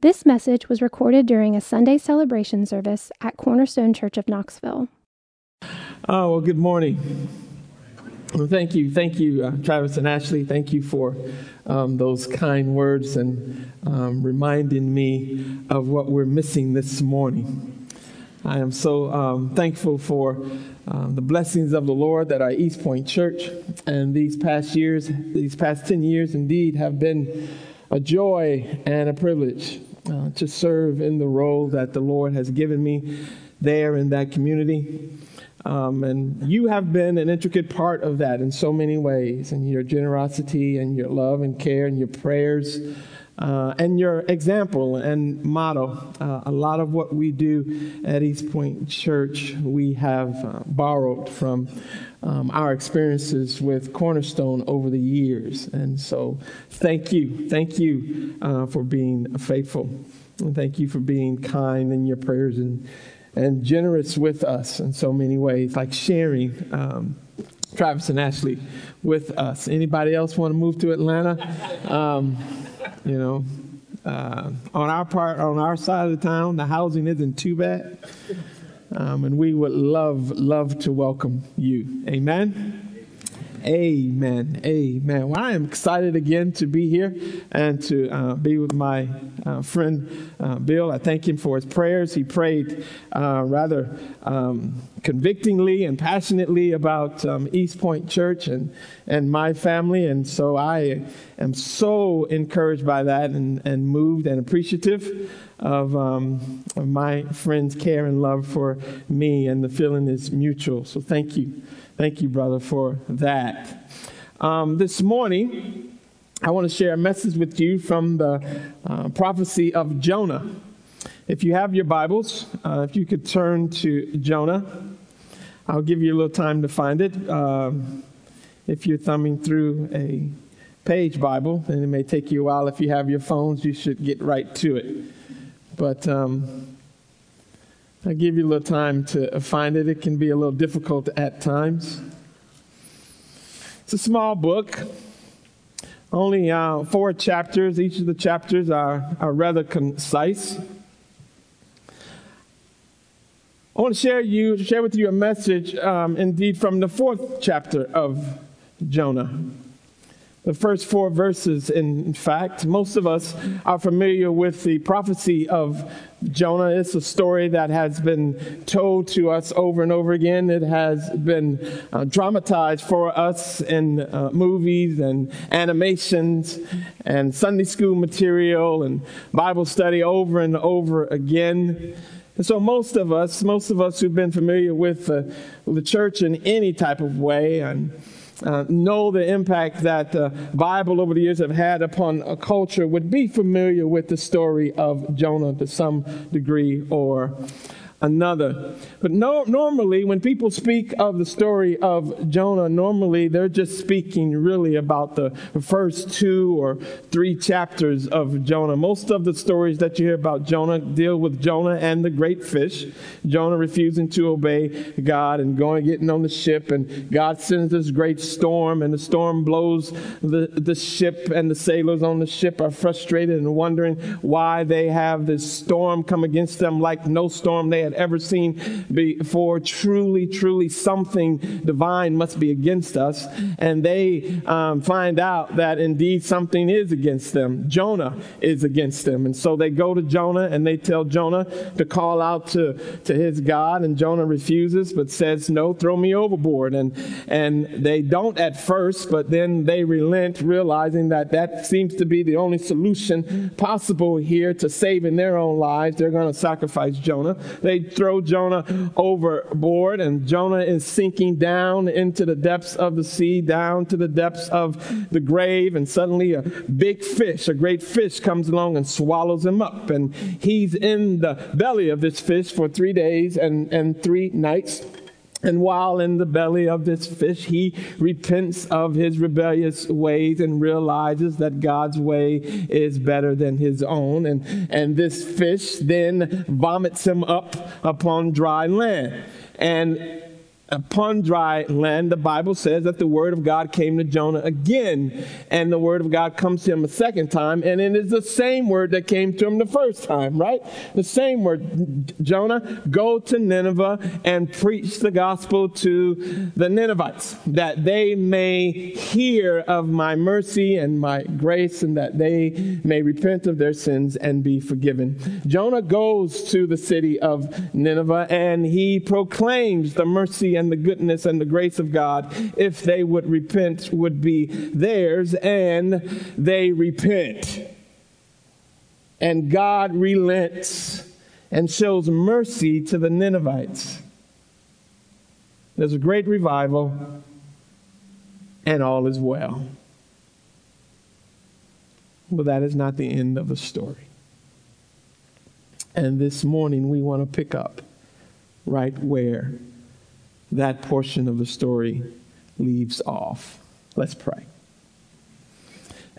This message was recorded during a Sunday celebration service at Cornerstone Church of Knoxville. Oh, well, good morning. Well, thank you. Thank you, uh, Travis and Ashley. Thank you for um, those kind words and um, reminding me of what we're missing this morning. I am so um, thankful for um, the blessings of the Lord that our East Point Church and these past years, these past 10 years, indeed, have been a joy and a privilege uh, to serve in the role that the Lord has given me there in that community. Um, and you have been an intricate part of that in so many ways, and your generosity and your love and care and your prayers. Uh, and your example and motto. Uh, a lot of what we do at East Point Church, we have uh, borrowed from um, our experiences with Cornerstone over the years. And so, thank you. Thank you uh, for being faithful. And thank you for being kind in your prayers and, and generous with us in so many ways, like sharing. Um, Travis and Ashley with us. Anybody else want to move to Atlanta? Um, you know, uh, on our part, on our side of the town, the housing isn't too bad. Um, and we would love, love to welcome you. Amen. Amen. Amen. Well, I am excited again to be here and to uh, be with my uh, friend uh, Bill. I thank him for his prayers. He prayed uh, rather um, convictingly and passionately about um, East Point Church and, and my family. And so I am so encouraged by that and, and moved and appreciative of, um, of my friend's care and love for me. And the feeling is mutual. So thank you. Thank you, brother, for that. Um, this morning, I want to share a message with you from the uh, prophecy of Jonah. If you have your Bibles, uh, if you could turn to Jonah, I'll give you a little time to find it. Um, if you're thumbing through a page Bible, then it may take you a while. If you have your phones, you should get right to it. But um, I'll give you a little time to find it. It can be a little difficult at times. It's a small book, only uh, four chapters. Each of the chapters are, are rather concise. I want to share you share with you a message, um, indeed, from the fourth chapter of Jonah. The first four verses, in fact, most of us are familiar with the prophecy of Jonah. It's a story that has been told to us over and over again. It has been uh, dramatized for us in uh, movies and animations and Sunday school material and Bible study over and over again. And so most of us, most of us who've been familiar with uh, the church in any type of way and uh, know the impact that the Bible over the years have had upon a culture would be familiar with the story of Jonah to some degree or another. But no, normally, when people speak of the story of Jonah, normally they're just speaking really about the first two or three chapters of Jonah. Most of the stories that you hear about Jonah deal with Jonah and the great fish. Jonah refusing to obey God and going getting on the ship, and God sends this great storm, and the storm blows the, the ship, and the sailors on the ship are frustrated and wondering why they have this storm come against them like no storm they had ever seen before. Truly, truly, something divine must be against us. And they um, find out that indeed something is against them. Jonah is against them. And so they go to Jonah and they tell Jonah to call out to, to his God. And Jonah refuses, but says, No, throw me overboard. And, and they don't at first, but then they relent, realizing that that seems to be the only solution possible here to saving their own lives. They're going to sacrifice Jonah. They throw Jonah overboard, and Jonah is sinking down into the depths of the sea, down to the depths of the grave, and suddenly a big fish, a great fish, comes along and swallows him up. And he's in the belly of this fish for three days and, and three nights. And while in the belly of this fish, he repents of his rebellious ways and realizes that God's way is better than his own. And, and this fish then vomits him up upon dry land. And upon dry land, the Bible says that the word of God came to Jonah again, and the word of God comes to him a second time, and it is the same word that came to him the first time, right? The same word. Jonah, go to Nineveh and preach the gospel to the Ninevites, that they may hear of my mercy and my grace, and that they may repent of their sins and be forgiven. Jonah goes to the city of Nineveh, and he proclaims the mercy and the goodness and the grace of God, if they would repent, would be theirs, and they repent. And God relents and shows mercy to the Ninevites. There's a great revival, and all is well. But that is not the end of the story. And this morning we want to pick up right where that portion of the story leaves off. Let's pray.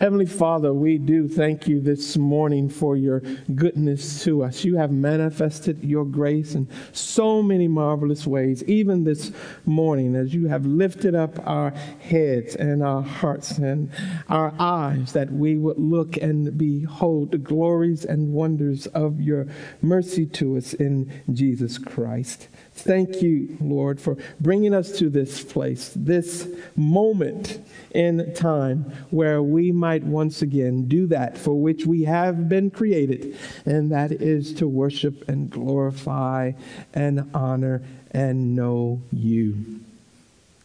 Heavenly Father, we do thank you this morning for your goodness to us. You have manifested your grace in so many marvelous ways, even this morning, as you have lifted up our heads and our hearts and our eyes, that we would look and behold the glories and wonders of your mercy to us in Jesus Christ. Thank you, Lord, for bringing us to this place, this moment in time where we might once again do that for which we have been created, and that is to worship and glorify and honor and know you.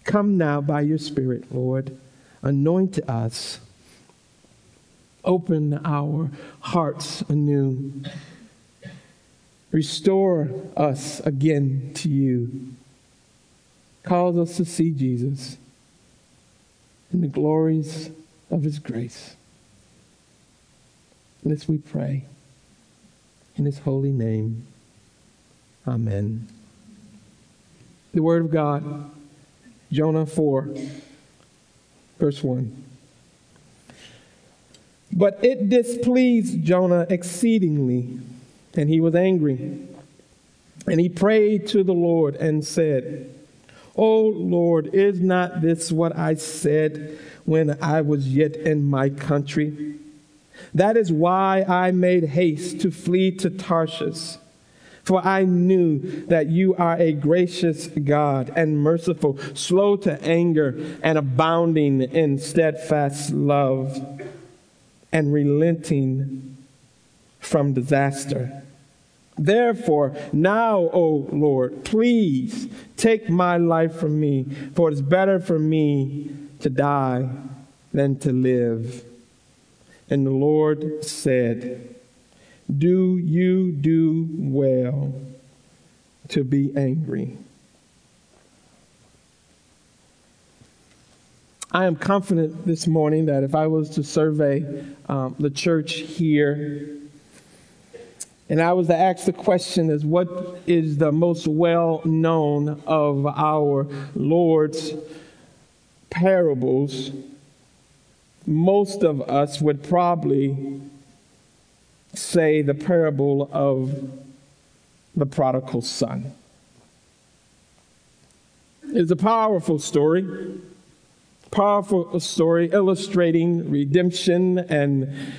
Come now by your Spirit, Lord. Anoint us. Open our hearts anew Restore us again to you. Cause us to see Jesus in the glories of his grace. And This we pray in his holy name. Amen. The word of God, Jonah 4, verse 1. But it displeased Jonah exceedingly and he was angry. And he prayed to the Lord and said, O Lord, is not this what I said when I was yet in my country? That is why I made haste to flee to Tarshish. For I knew that you are a gracious God and merciful, slow to anger, and abounding in steadfast love, and relenting from disaster. Therefore, now, O Lord, please take my life from me, for it's better for me to die than to live. And the Lord said, Do you do well to be angry? I am confident this morning that if I was to survey um, the church here, and I was to ask the question is what is the most well known of our Lord's parables? Most of us would probably say the parable of the prodigal son. It's a powerful story, powerful story illustrating redemption and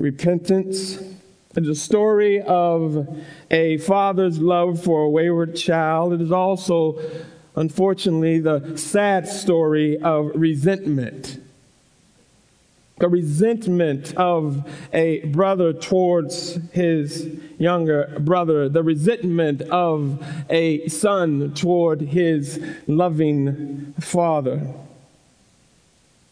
repentance it is a story of a father's love for a wayward child. It is also, unfortunately, the sad story of resentment. The resentment of a brother towards his younger brother, the resentment of a son toward his loving father.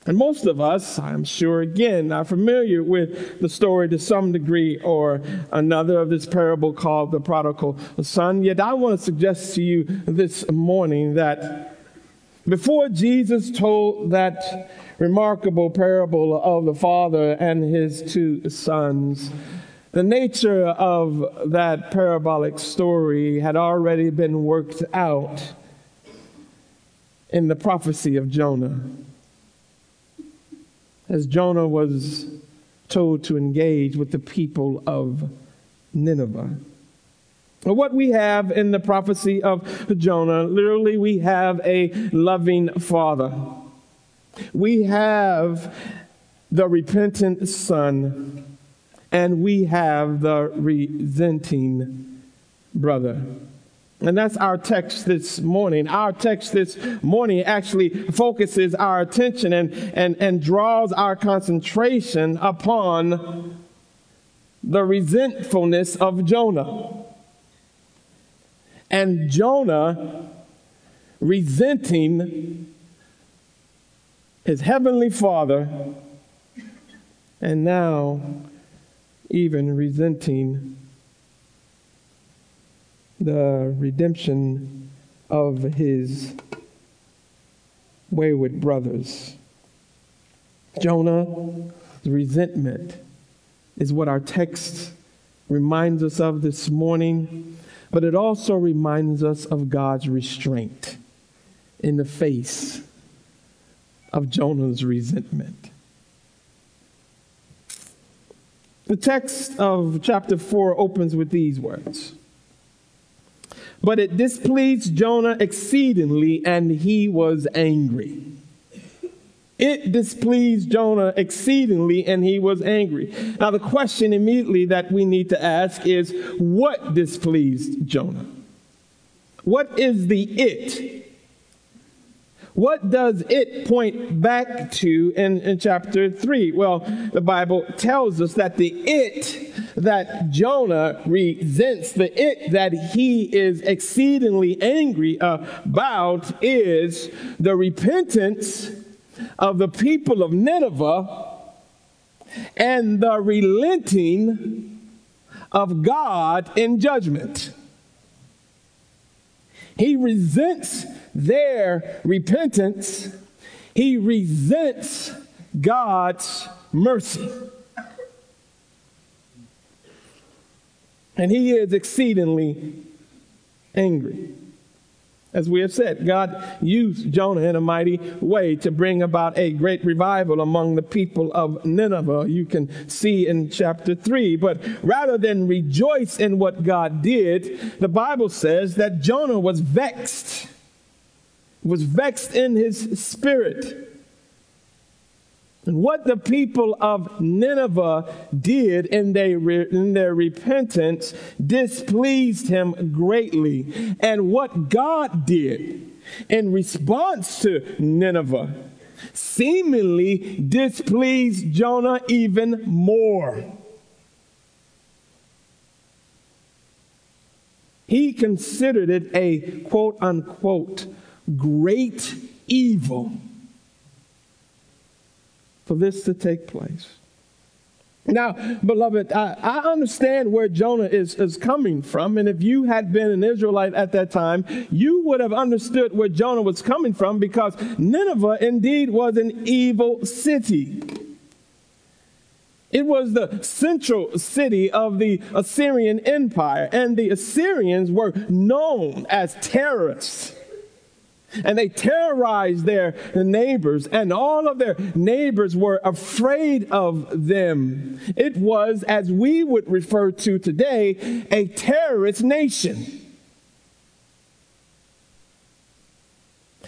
And most of us, I'm sure, again, are familiar with the story to some degree or another of this parable called the prodigal son. Yet I want to suggest to you this morning that before Jesus told that remarkable parable of the father and his two sons, the nature of that parabolic story had already been worked out in the prophecy of Jonah as Jonah was told to engage with the people of Nineveh. What we have in the prophecy of Jonah, literally, we have a loving father. We have the repentant son, and we have the resenting brother. And that's our text this morning. Our text this morning actually focuses our attention and, and, and draws our concentration upon the resentfulness of Jonah. And Jonah resenting his heavenly father, and now even resenting the redemption of his wayward brothers. Jonah's resentment is what our text reminds us of this morning, but it also reminds us of God's restraint in the face of Jonah's resentment. The text of chapter 4 opens with these words but it displeased Jonah exceedingly, and he was angry. It displeased Jonah exceedingly, and he was angry. Now, the question immediately that we need to ask is what displeased Jonah? What is the it what does it point back to in, in chapter 3? Well, the Bible tells us that the it that Jonah resents, the it that he is exceedingly angry about, is the repentance of the people of Nineveh and the relenting of God in judgment. He resents their repentance, he resents God's mercy. And he is exceedingly angry. As we have said, God used Jonah in a mighty way to bring about a great revival among the people of Nineveh. You can see in chapter 3. But rather than rejoice in what God did, the Bible says that Jonah was vexed was vexed in his spirit. What the people of Nineveh did in their, in their repentance displeased him greatly. And what God did in response to Nineveh seemingly displeased Jonah even more. He considered it a quote unquote great evil for this to take place. Now, beloved, I, I, understand where Jonah is, is coming from. And if you had been an Israelite at that time, you would have understood where Jonah was coming from because Nineveh indeed was an evil city. It was the central city of the Assyrian Empire, and the Assyrians were known as terrorists and they terrorized their neighbors, and all of their neighbors were afraid of them. It was, as we would refer to today, a terrorist nation.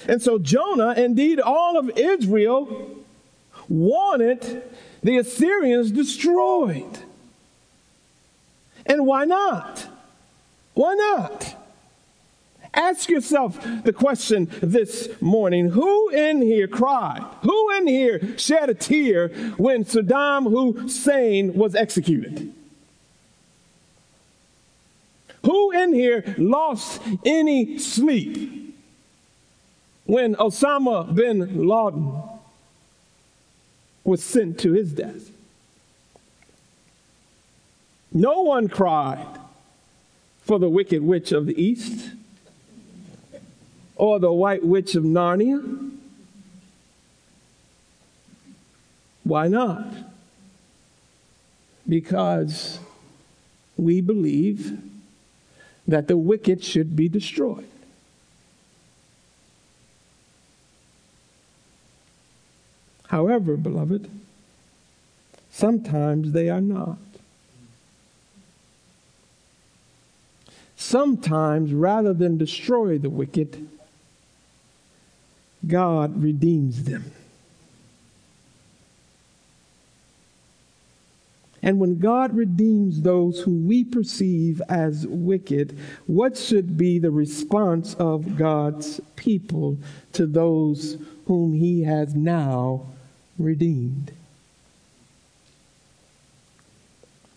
And so Jonah, indeed all of Israel, wanted the Assyrians destroyed. And why not? Why not? Ask yourself the question this morning who in here cried? Who in here shed a tear when Saddam Hussein was executed? Who in here lost any sleep when Osama bin Laden was sent to his death? No one cried for the wicked witch of the east or the White Witch of Narnia? Why not? Because we believe that the wicked should be destroyed. However, beloved, sometimes they are not. sometimes rather than destroy the wicked, God redeems them. And when God redeems those who we perceive as wicked, what should be the response of God's people to those whom he has now redeemed?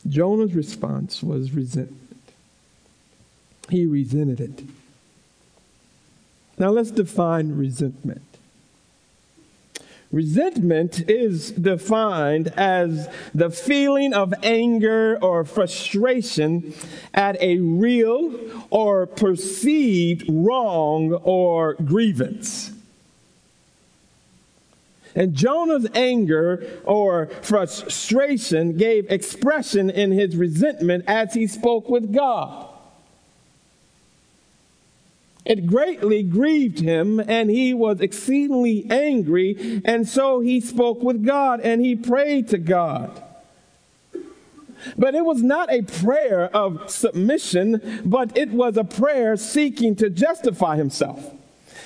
Jonah's response was resentment. He resented it. Now let's define resentment. Resentment is defined as the feeling of anger or frustration at a real or perceived wrong or grievance. And Jonah's anger or frustration gave expression in his resentment as he spoke with God. It greatly grieved him, and he was exceedingly angry, and so he spoke with God and he prayed to God. But it was not a prayer of submission, but it was a prayer seeking to justify himself.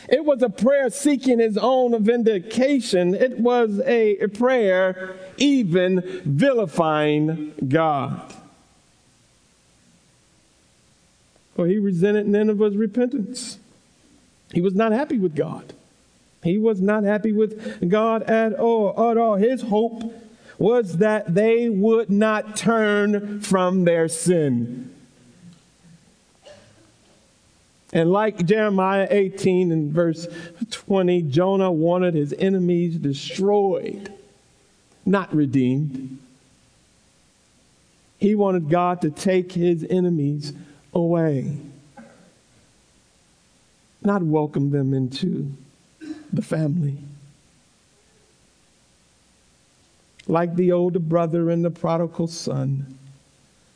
It was a prayer seeking his own vindication. It was a prayer even vilifying God. For he resented Nineveh's repentance. He was not happy with God. He was not happy with God at all. At all. His hope was that they would not turn from their sin. And like Jeremiah 18 and verse 20, Jonah wanted his enemies destroyed, not redeemed. He wanted God to take his enemies away, not welcome them into the family. Like the older brother and the prodigal son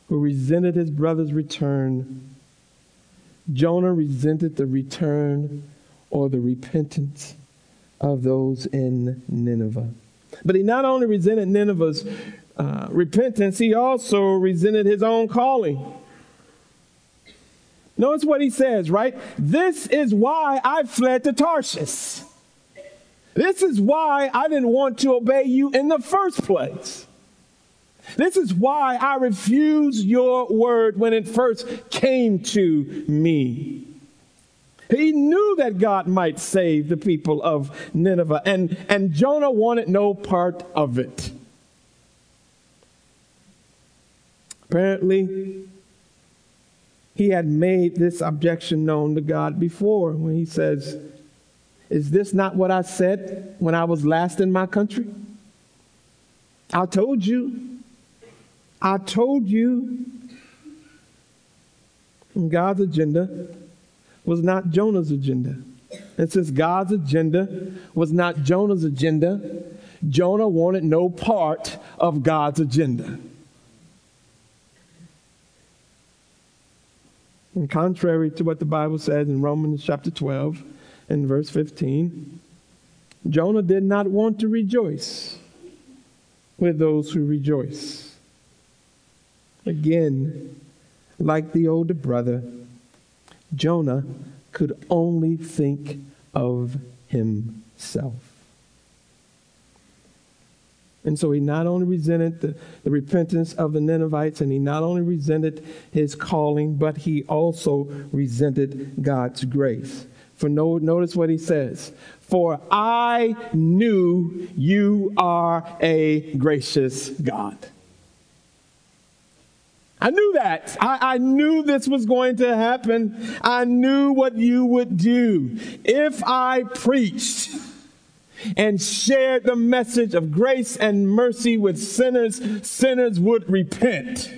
who resented his brother's return Jonah resented the return or the repentance of those in Nineveh. But he not only resented Nineveh's uh, repentance, he also resented his own calling. Notice what he says, right? This is why I fled to Tarshish. This is why I didn't want to obey you in the first place. This is why I refused your word when it first came to me. He knew that God might save the people of Nineveh, and, and Jonah wanted no part of it. Apparently, he had made this objection known to God before when he says, Is this not what I said when I was last in my country? I told you I told you God's agenda was not Jonah's agenda. And since God's agenda was not Jonah's agenda, Jonah wanted no part of God's agenda. And contrary to what the Bible says in Romans chapter 12 and verse 15, Jonah did not want to rejoice with those who rejoice. Again, like the older brother, Jonah could only think of himself. And so he not only resented the, the, repentance of the Ninevites, and he not only resented his calling, but he also resented God's grace. For no, notice what he says For I knew you are a gracious God. I knew that. I, I, knew this was going to happen. I knew what you would do. If I preached and shared the message of grace and mercy with sinners, sinners would repent.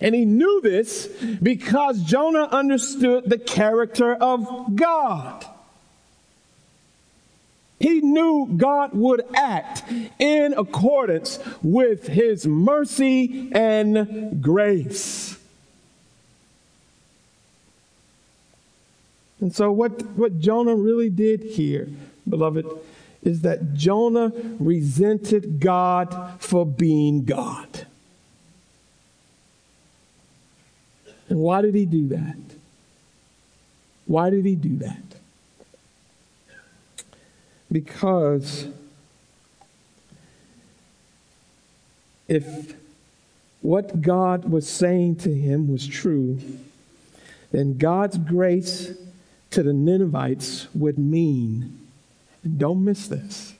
And he knew this because Jonah understood the character of God. He knew God would act in accordance with his mercy and grace. And so, what, what Jonah really did here, beloved, is that Jonah resented God for being God. And why did he do that? Why did he do that? Because if what God was saying to him was true, then God's grace to the Ninevites would mean, don't miss this,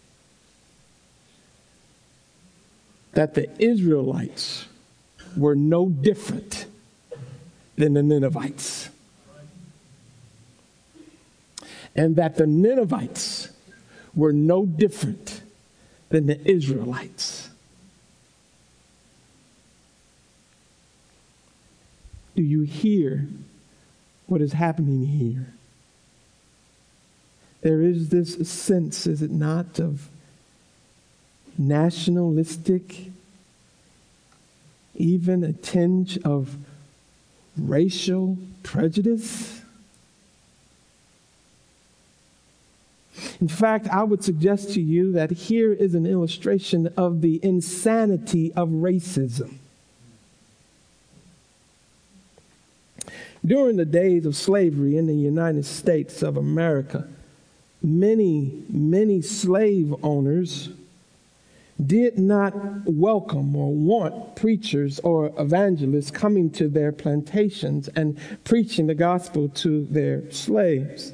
that the Israelites were no different than the Ninevites. And that the Ninevites were no different than the Israelites. Do you hear what is happening here? There is this sense, is it not, of nationalistic, even a tinge of racial prejudice? In fact, I would suggest to you that here is an illustration of the insanity of racism. During the days of slavery in the United States of America, many, many slave owners did not welcome or want preachers or evangelists coming to their plantations and preaching the gospel to their slaves.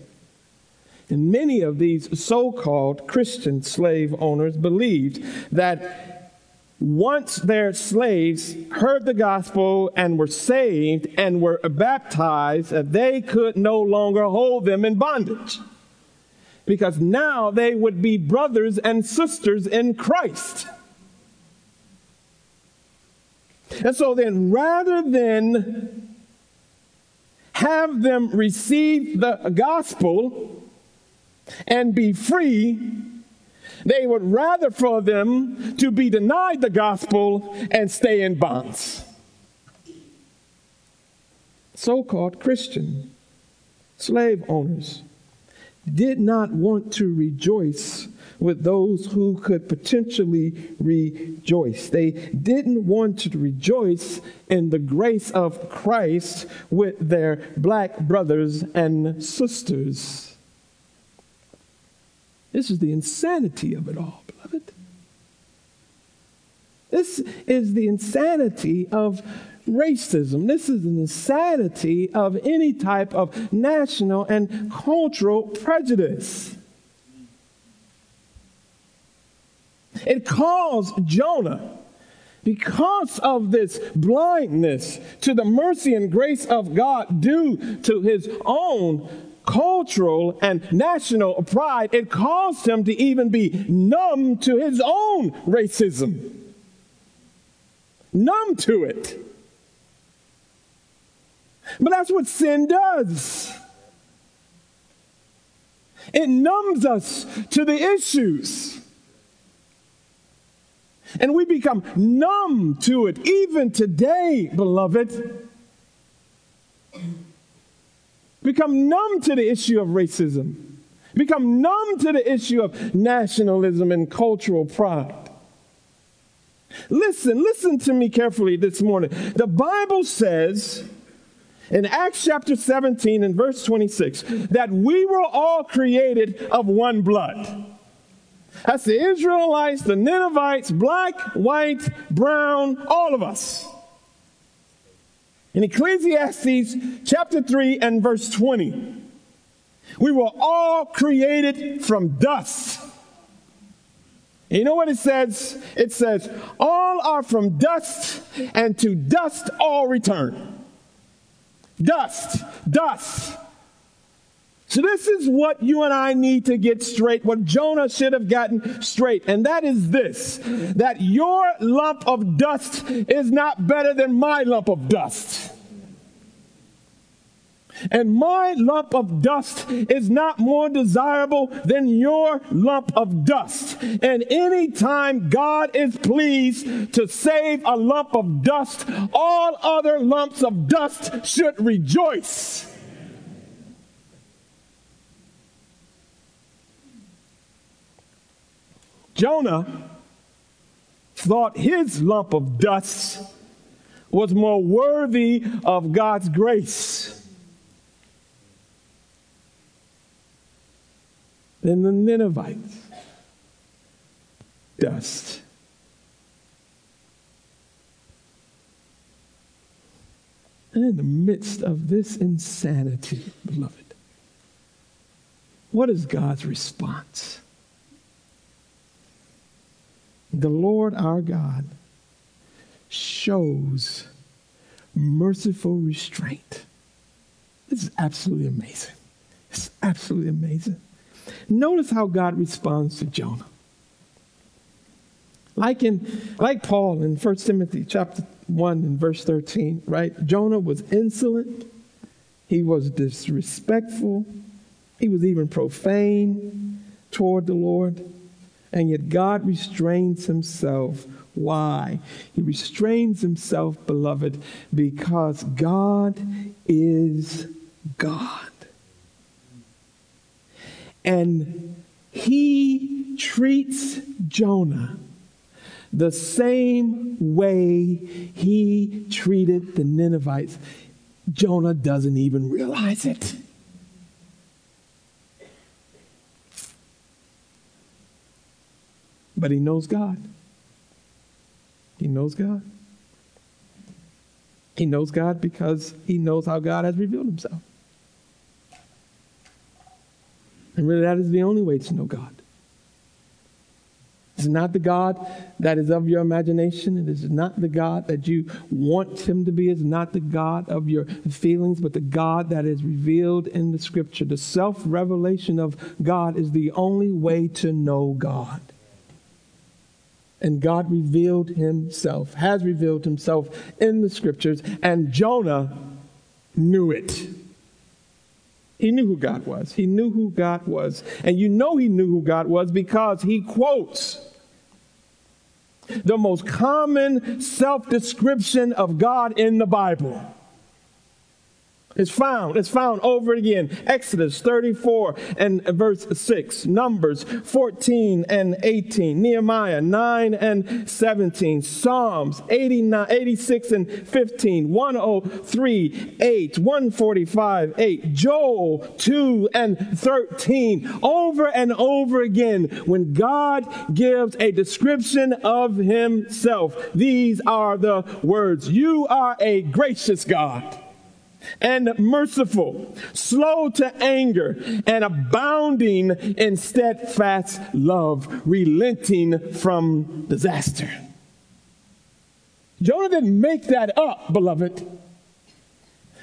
And many of these so called Christian slave owners believed that once their slaves heard the gospel and were saved and were baptized, they could no longer hold them in bondage. Because now they would be brothers and sisters in Christ. And so then, rather than have them receive the gospel and be free, they would rather for them to be denied the gospel and stay in bonds. So called Christian slave owners did not want to rejoice with those who could potentially rejoice. They didn't want to rejoice in the grace of Christ with their black brothers and sisters. This is the insanity of it all, beloved. This is the insanity of racism. This is an insanity of any type of national and cultural prejudice. It caused Jonah, because of this blindness to the mercy and grace of God due to his own cultural and national pride, it caused him to even be numb to his own racism. Numb to it. But that's what sin does. It numbs us to the issues. And we become numb to it even today, beloved become numb to the issue of racism, become numb to the issue of nationalism and cultural pride. Listen, listen to me carefully this morning. The Bible says in Acts chapter 17 and verse 26 that we were all created of one blood. That's the Israelites, the Ninevites, black, white, brown, all of us. In Ecclesiastes chapter 3 and verse 20, we were all created from dust. And you know what it says? It says, All are from dust, and to dust all return. Dust, dust. So, this is what you and I need to get straight, what Jonah should have gotten straight, and that is this that your lump of dust is not better than my lump of dust. And my lump of dust is not more desirable than your lump of dust. And anytime God is pleased to save a lump of dust, all other lumps of dust should rejoice. Jonah thought his lump of dust was more worthy of God's grace than the Ninevites. Dust. And in the midst of this insanity, beloved, what is God's response? The Lord our God shows merciful restraint. This is absolutely amazing. It's absolutely amazing. Notice how God responds to Jonah. Like in like Paul in 1 Timothy chapter 1 and verse 13, right? Jonah was insolent, he was disrespectful, he was even profane toward the Lord, and yet God restrains himself. Why? He restrains himself, beloved, because God is God. And he treats Jonah the same way he treated the Ninevites. Jonah doesn't even realize it. But he knows God. He knows God. He knows God because he knows how God has revealed himself. And really, that is the only way to know God. It's not the God that is of your imagination. It is not the God that you want him to be. It's not the God of your feelings, but the God that is revealed in the scripture. The self revelation of God is the only way to know God. And God revealed himself, has revealed himself in the scriptures, and Jonah knew it. He knew who God was. He knew who God was. And you know he knew who God was because he quotes the most common self description of God in the Bible. It's found. It's found over again. Exodus 34 and verse 6, Numbers 14 and 18, Nehemiah 9 and 17, Psalms 89, 86 and 15, 103, 8, 145, 8, Joel 2 and 13. Over and over again, when God gives a description of himself, these are the words You are a gracious God and merciful, slow to anger, and abounding in steadfast love, relenting from disaster. Jonah didn't make that up, beloved.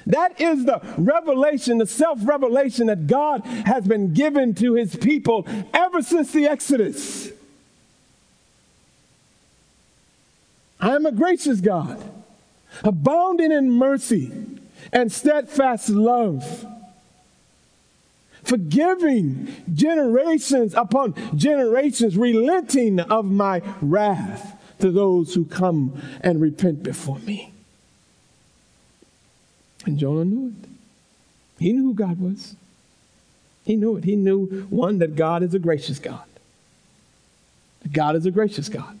That is the revelation, the self revelation that God has been given to his people ever since the Exodus. I am a gracious God, abounding in mercy and steadfast love, forgiving generations upon generations, relenting of my wrath to those who come and repent before me. And Jonah knew it. He knew who God was. He knew it. He knew, one, that God is a gracious God. God is a gracious God,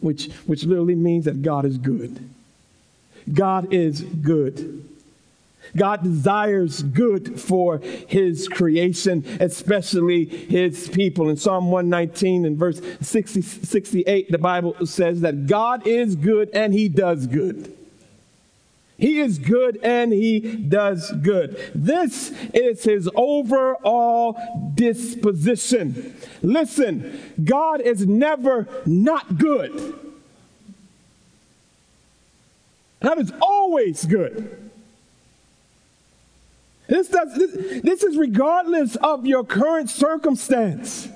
which, which literally means that God is good. God is good. God desires good for his creation, especially his people. In Psalm 119 and verse 60, 68, the Bible says that God is good and he does good. He is good and he does good. This is his overall disposition. Listen, God is never not good. God is always good. This, does, this, this is regardless of your current circumstance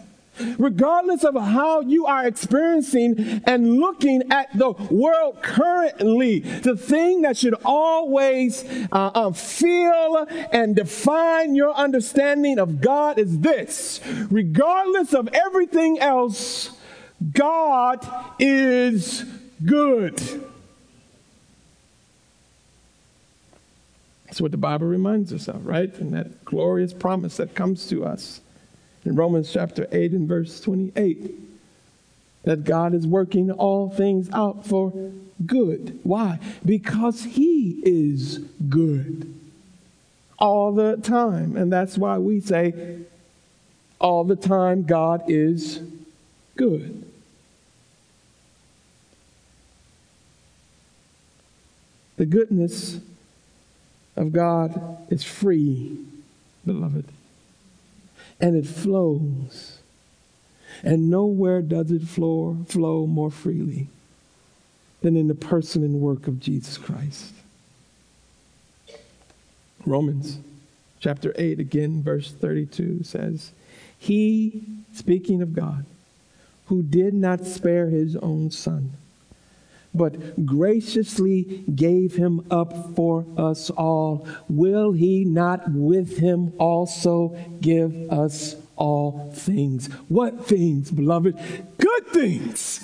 regardless of how you are experiencing and looking at the world currently, the thing that should always uh, uh, feel and define your understanding of God is this regardless of everything else, God is good. That's what the Bible reminds us of, right? And that glorious promise that comes to us in Romans chapter 8 and verse 28. that God is working all things out for good. Why? Because He is good all the time. And that's why we say, all the time, God is good. The goodness of God is free, beloved, and it flows. And nowhere does it flow, flow more freely than in the person and work of Jesus Christ. Romans chapter 8, again, verse 32 says, He, speaking of God, who did not spare his own son, but graciously gave him up for us all, will he not with him also give us all things? What things, beloved? Good things.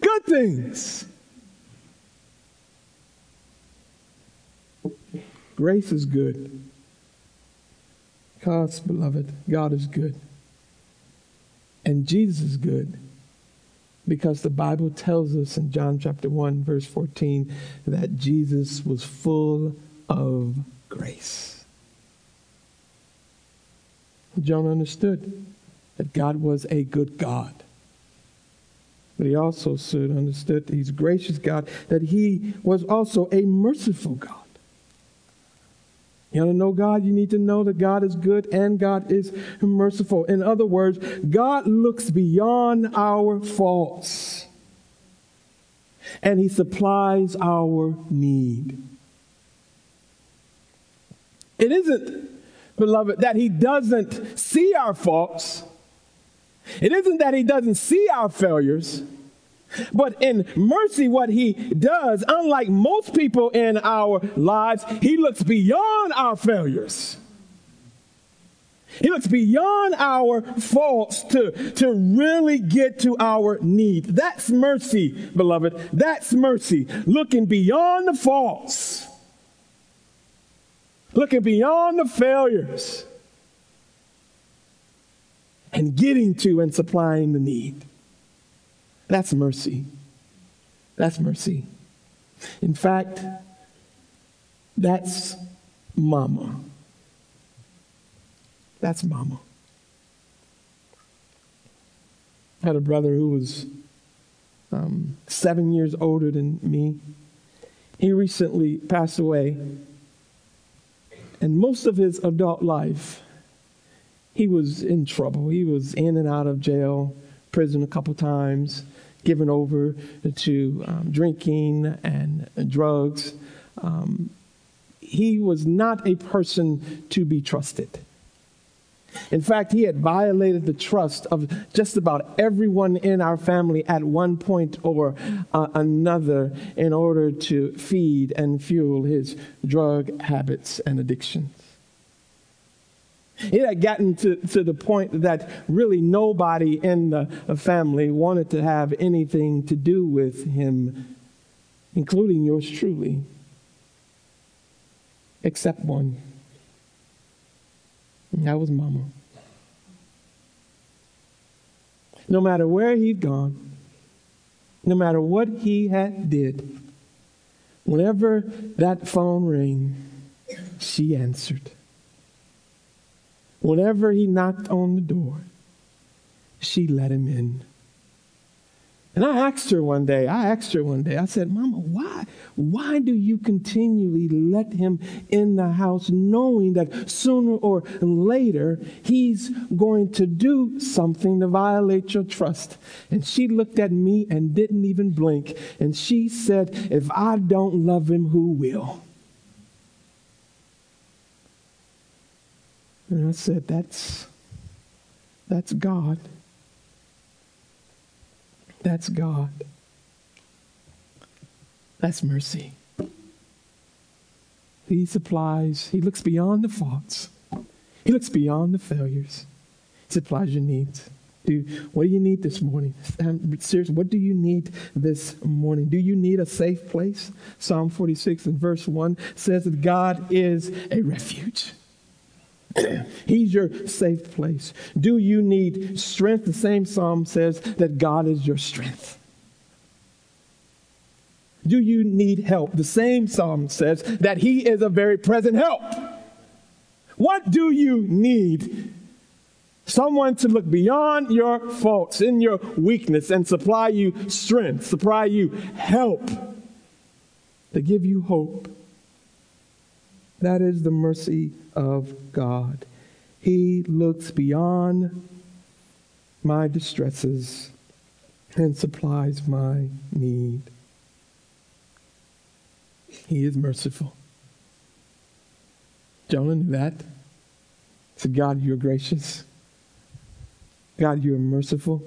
Good things. Grace is good. Because, beloved, God is good. And Jesus is good. Because the Bible tells us in John chapter 1, verse 14, that Jesus was full of grace. John understood that God was a good God. But he also soon understood that he's gracious God, that he was also a merciful God. You want to know God? You need to know that God is good and God is merciful. In other words, God looks beyond our faults and He supplies our need. It isn't, beloved, that He doesn't see our faults, it isn't that He doesn't see our failures. But in mercy, what he does, unlike most people in our lives, he looks beyond our failures. He looks beyond our faults to, to really get to our need. That's mercy, beloved. That's mercy. Looking beyond the faults, looking beyond the failures, and getting to and supplying the need. That's mercy. That's mercy. In fact, that's mama. That's mama. I had a brother who was um, seven years older than me. He recently passed away. And most of his adult life, he was in trouble. He was in and out of jail, prison a couple times given over to um, drinking and drugs. Um, he was not a person to be trusted. In fact, he had violated the trust of just about everyone in our family at one point or uh, another in order to feed and fuel his drug habits and addictions. It had gotten to, to the point that really nobody in the family wanted to have anything to do with him, including yours truly, except one. And that was Mama. No matter where he'd gone, no matter what he had did, whenever that phone rang, she answered. Whenever he knocked on the door, she let him in. And I asked her one day, I asked her one day, I said, Mama, why, why do you continually let him in the house knowing that sooner or later he's going to do something to violate your trust? And she looked at me and didn't even blink. And she said, If I don't love him, who will? And I said, That's, that's God. That's God. That's mercy. He supplies, He looks beyond the faults, He looks beyond the failures. He supplies your needs. Do, what do you need this morning? Um, seriously, what do you need this morning? Do you need a safe place? Psalm 46 and verse 1 says that God is a refuge He's your safe place. Do you need strength? The same psalm says that God is your strength. Do you need help? The same psalm says that He is a very present help. What do you need? Someone to look beyond your faults in your weakness and supply you strength, supply you help, to give you hope. That is the mercy of God. He looks beyond my distresses and supplies my need. He is merciful. Jonah knew that. So, God, you're gracious. God, you're merciful.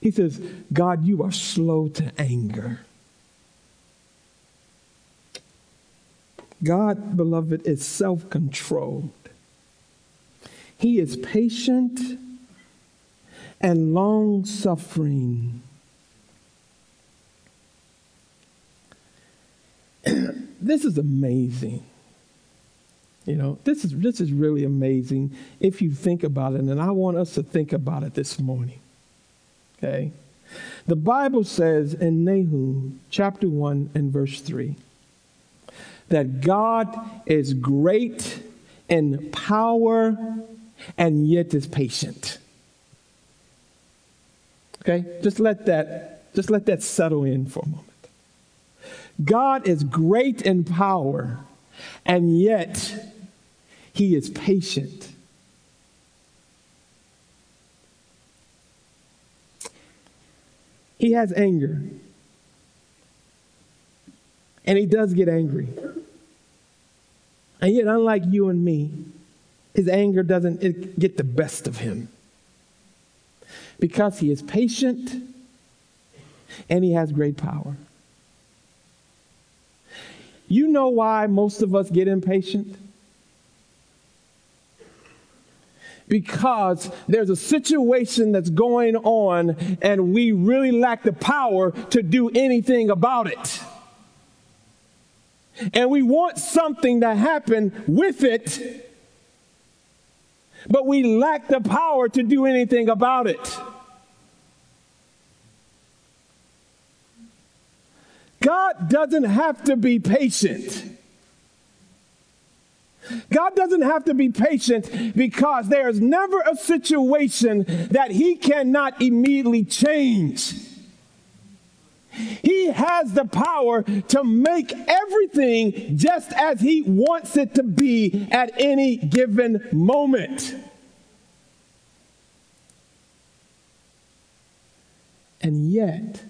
He says, God, you are slow to anger. God, beloved, is self controlled. He is patient and long suffering. this is amazing. You know, this is this is really amazing if you think about it, and I want us to think about it this morning. Okay? The Bible says in Nahum chapter 1 and verse 3 that God is great in power and yet is patient. Okay? Just let that just let that settle in for a moment. God is great in power and yet he is patient. He has anger. And he does get angry. And yet, unlike you and me, his anger doesn't get the best of him. Because he is patient and he has great power. You know why most of us get impatient? because there's a situation that's going on and we really lack the power to do anything about it. And we want something to happen with it, but we lack the power to do anything about it. God doesn't have to be patient. God doesn't have to be patient because there is never a situation that He cannot immediately change. He has the power to make everything just as He wants it to be at any given moment. And yet,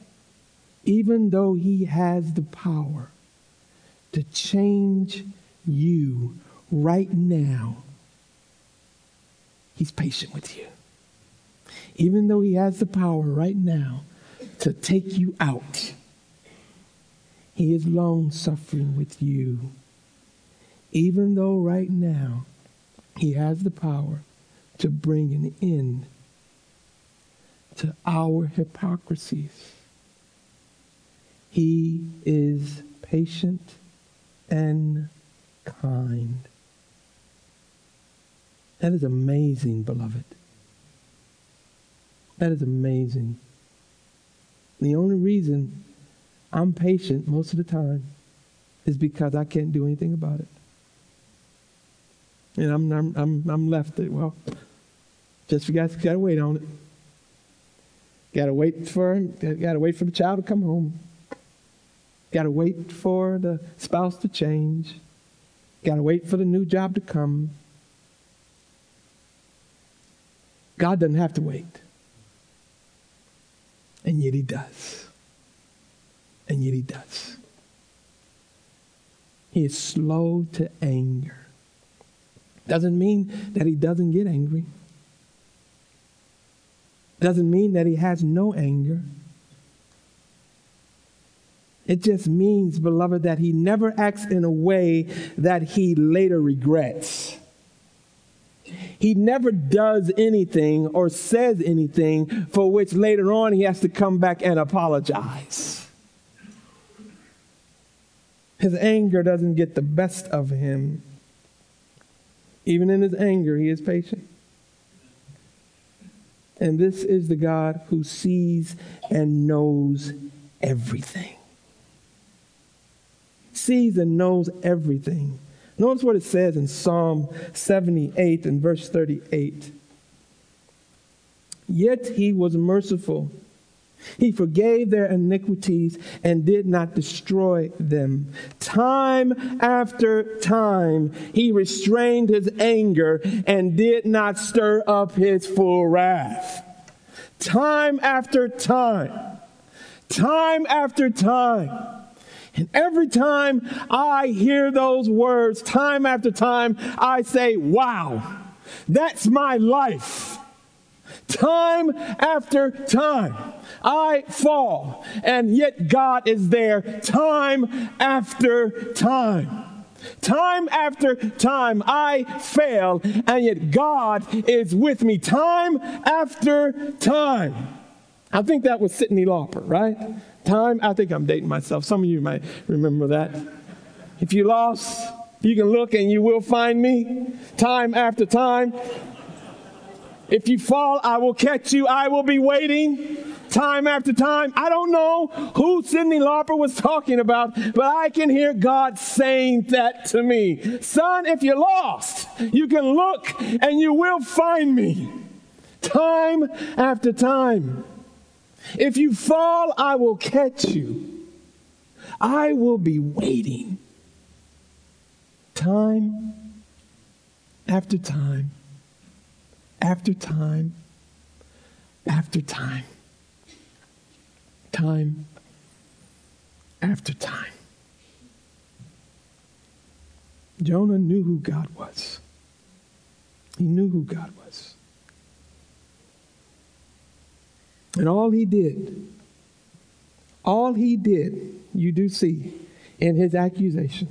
even though He has the power to change you right now, He's patient with you. Even though He has the power right now to take you out, He is long suffering with you. Even though right now He has the power to bring an end to our hypocrisies. He is patient and kind. That is amazing, beloved. That is amazing. The only reason I'm patient most of the time is because I can't do anything about it. And I'm, I'm, I'm, I'm left, it, well, just you guys got to wait on it. Got to wait for got to wait for the child to come home. Got to wait for the spouse to change. Got to wait for the new job to come. God doesn't have to wait. And yet he does. And yet he does. He is slow to anger. Doesn't mean that he doesn't get angry. Doesn't mean that he has no anger. It just means, beloved, that he never acts in a way that he later regrets. He never does anything or says anything for which later on he has to come back and apologize. His anger doesn't get the best of him. Even in his anger, he is patient. And this is the God who sees and knows everything. Sees and knows everything. Notice what it says in Psalm 78 and verse 38. Yet he was merciful. He forgave their iniquities and did not destroy them. Time after time, he restrained his anger and did not stir up his full wrath. Time after time, time after time. And every time I hear those words, time after time, I say, wow, that's my life. Time after time, I fall, and yet God is there time after time. Time after time, I fail, and yet God is with me time after time. I think that was Cyndi Lauper, right? Time, I think I'm dating myself. Some of you might remember that. If you lost, you can look and you will find me time after time. If you fall, I will catch you. I will be waiting time after time. I don't know who Cyndi Lauper was talking about, but I can hear God saying that to me. Son, if you're lost, you can look and you will find me. Time after time. If you fall, I will catch you. I will be waiting. Time after time after time after time. Time after time. Jonah knew who God was. He knew who God was. And all he did, all he did, you do see in his accusation,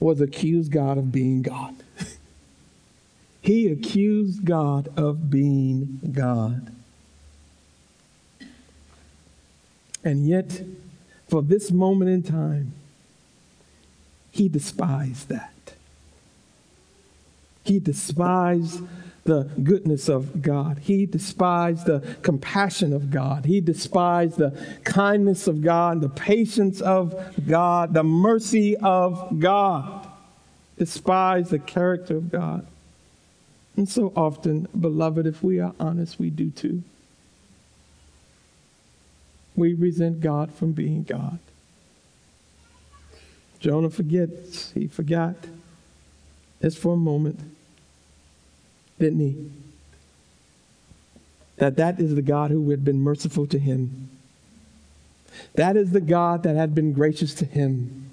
was accuse God of being God. he accused God of being God. And yet, for this moment in time, he despised that. He despised the goodness of God. He despised the compassion of God. He despised the kindness of God, the patience of God, the mercy of God. Despised the character of God. And so often, beloved, if we are honest, we do too. We resent God from being God. Jonah forgets. He forgot. Just for a moment didn't he? That that is the God who had been merciful to him. That is the God that had been gracious to him.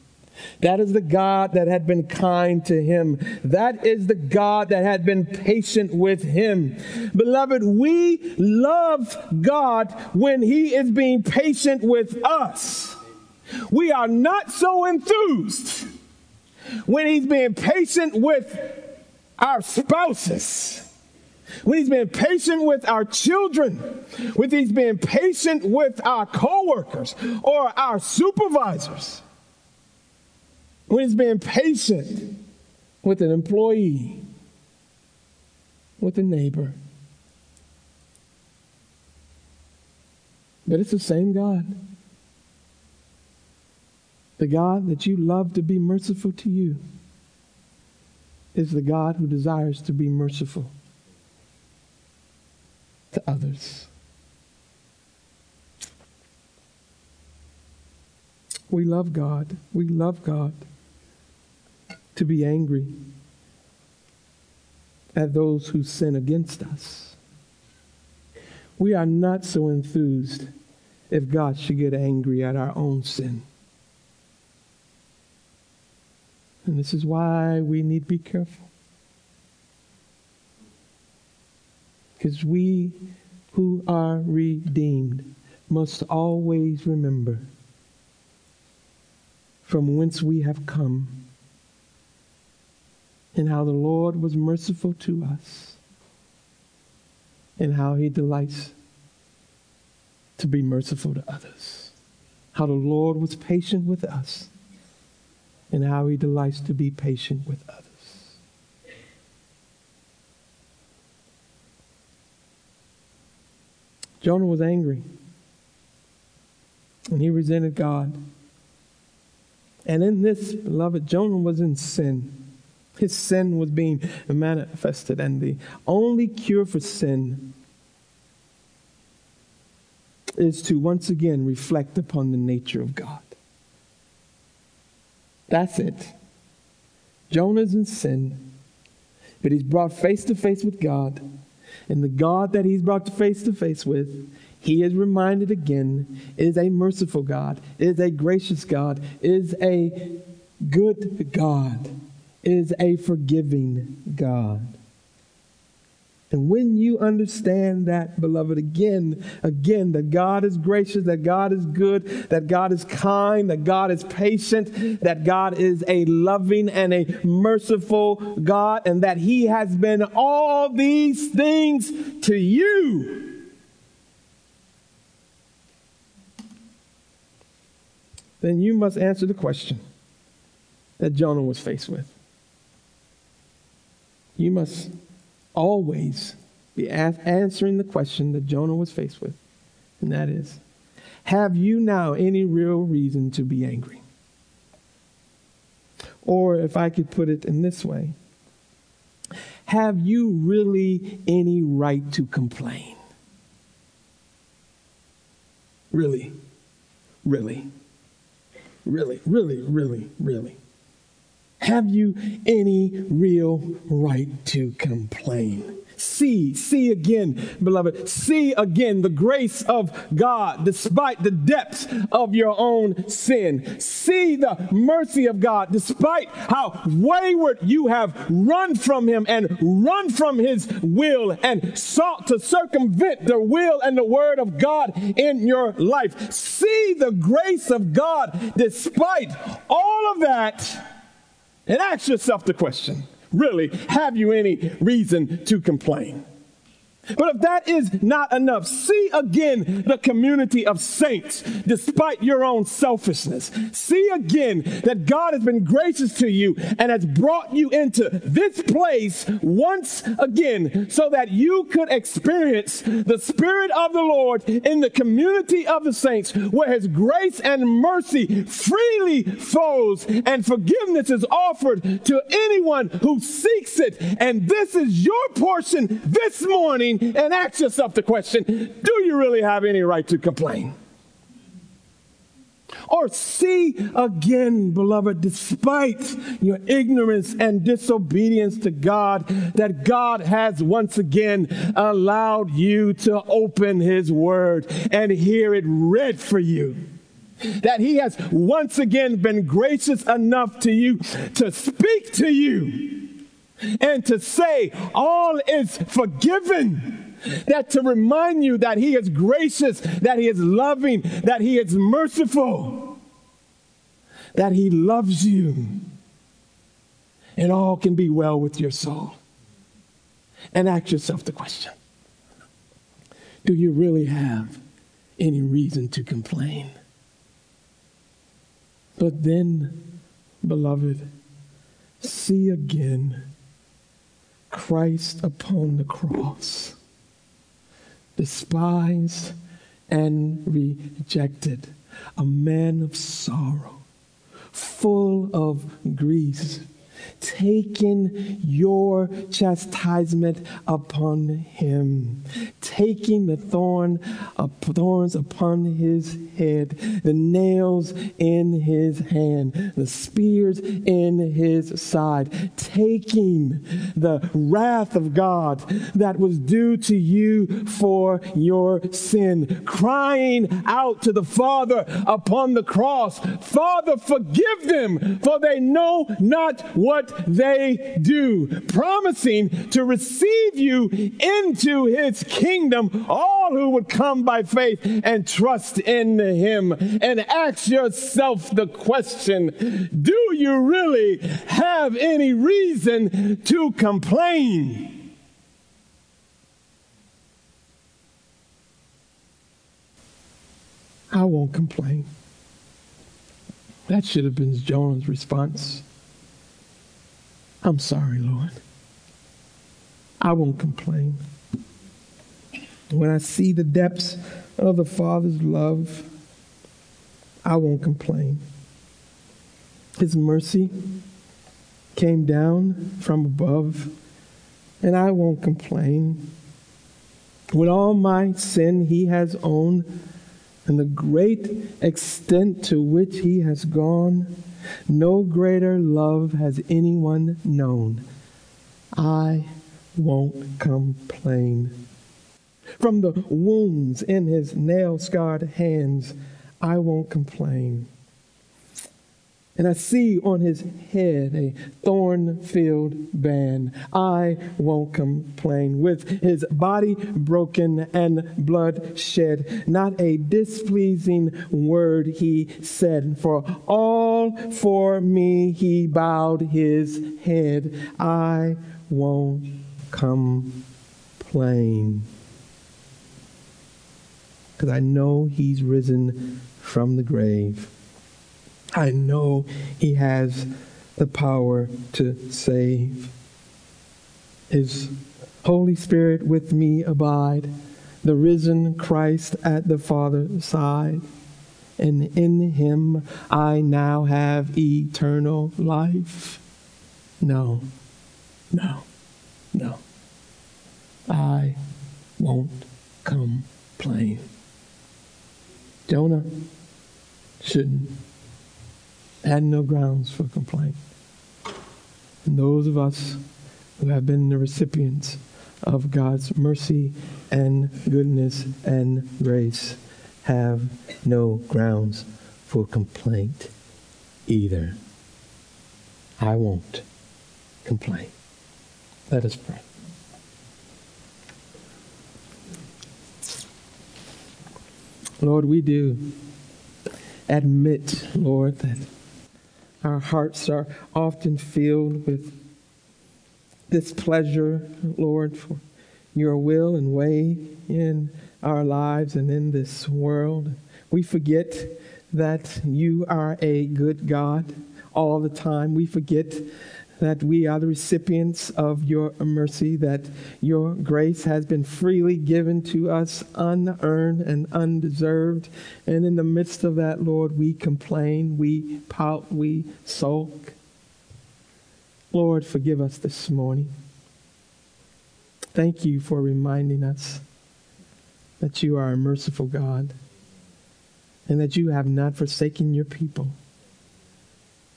That is the God that had been kind to him. That is the God that had been patient with him. Beloved, we love God when he is being patient with us. We are not so enthused when he's being patient with our spouses, when he's been patient with our children, when he's been patient with our coworkers or our supervisors, when he's been patient with an employee, with a neighbor. But it's the same God. The God that you love to be merciful to you is the God who desires to be merciful to others. We love God. We love God to be angry at those who sin against us. We are not so enthused if God should get angry at our own sin. And this is why we need to be careful. Because we who are redeemed must always remember from whence we have come and how the Lord was merciful to us and how he delights to be merciful to others. How the Lord was patient with us and how he delights to be patient with others. Jonah was angry and he resented God. And in this, beloved, Jonah was in sin. His sin was being manifested, and the only cure for sin is to once again reflect upon the nature of God. That's it. Jonah's in sin, but he's brought face to face with God. And the God that he's brought face to face with, he is reminded again, is a merciful God, is a gracious God, is a good God, is a forgiving God. And when you understand that, beloved, again, again, that God is gracious, that God is good, that God is kind, that God is patient, that God is a loving and a merciful God, and that He has been all these things to you. Then you must answer the question that Jonah was faced with. You must always be answering the question that Jonah was faced with, and that is Have you now any real reason to be angry? Or if I could put it in this way, have you really any right to complain? Really, really, really, really, really, really. Have you any real right to complain? See, see again, beloved, see again the grace of God despite the depths of your own sin. See the mercy of God despite how wayward you have run from Him and run from His will and sought to circumvent the will and the word of God in your life. See the grace of God despite all of that and ask yourself the question really, have you any reason to complain? But if that is not enough, see again the community of saints despite your own selfishness. See again that God has been gracious to you and has brought you into this place once again so that you could experience the Spirit of the Lord in the community of the saints where His grace and mercy freely flows and forgiveness is offered to anyone who seeks it. And this is your portion this morning and ask yourself the question do you really have any right to complain? Or see again, beloved, despite your ignorance and disobedience to God, that God has once again allowed you to open His Word and hear it read for you that he has once again been gracious enough to you to speak to you and to say, All is forgiven that to remind you that He is gracious, that He is loving, that He is merciful, that He loves you, and all can be well with your soul. And ask yourself the question Do you really have any reason to complain? But then, beloved, see again Christ upon the cross despised and rejected, a man of sorrow, full of grief taking your chastisement upon him, taking the thorn, thorns upon his head, the nails in his hand, the spears in his side, taking the wrath of God that was due to you for your sin, crying out to the Father upon the cross, Father, forgive them, for they know not what they do, promising to receive you into his kingdom, all who would come by faith and trust in him. And ask yourself the question do you really have any reason to complain? I won't complain. That should have been Jonah's response. I'm sorry, Lord. I won't complain. When I see the depths of the Father's love, I won't complain. His mercy came down from above, and I won't complain. With all my sin he has owned, and the great extent to which he has gone, no greater love has anyone known. I won't complain. From the wounds in his nail scarred hands, I won't complain. And I see on his head a thorn filled band. I won't complain. With his body broken and blood shed, not a displeasing word he said. For all for me he bowed his head. I won't complain. Because I know he's risen from the grave. I know He has the power to save. His Holy Spirit with me abide, the risen Christ at the Father's side. And in him I now have eternal life. No, no, no. I won't complain. Jonah shouldn't had no grounds for complaint. And those of us who have been the recipients of God's mercy and goodness and grace have no grounds for complaint either. I won't complain. Let us pray. Lord, we do admit, Lord, that our hearts are often filled with displeasure, Lord, for your will and way in our lives and in this world. We forget that you are a good God all the time. We forget that we are the recipients of your mercy, that your grace has been freely given to us, unearned and undeserved. And in the midst of that, Lord, we complain, we pout, we sulk. Lord, forgive us this morning. Thank you for reminding us that you are a merciful God and that you have not forsaken your people,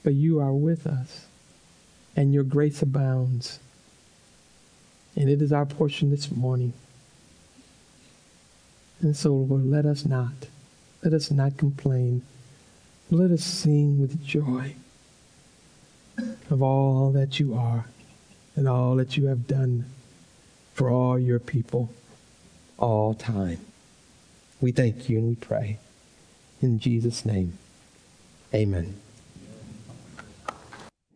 but you are with us and your grace abounds. And it is our portion this morning. And so, Lord, let us not, let us not complain. Let us sing with joy of all that you are and all that you have done for all your people all time. We thank you and we pray. In Jesus' name, amen.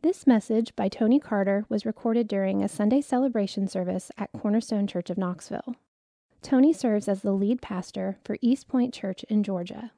This message by Tony Carter was recorded during a Sunday celebration service at Cornerstone Church of Knoxville. Tony serves as the lead pastor for East Point Church in Georgia.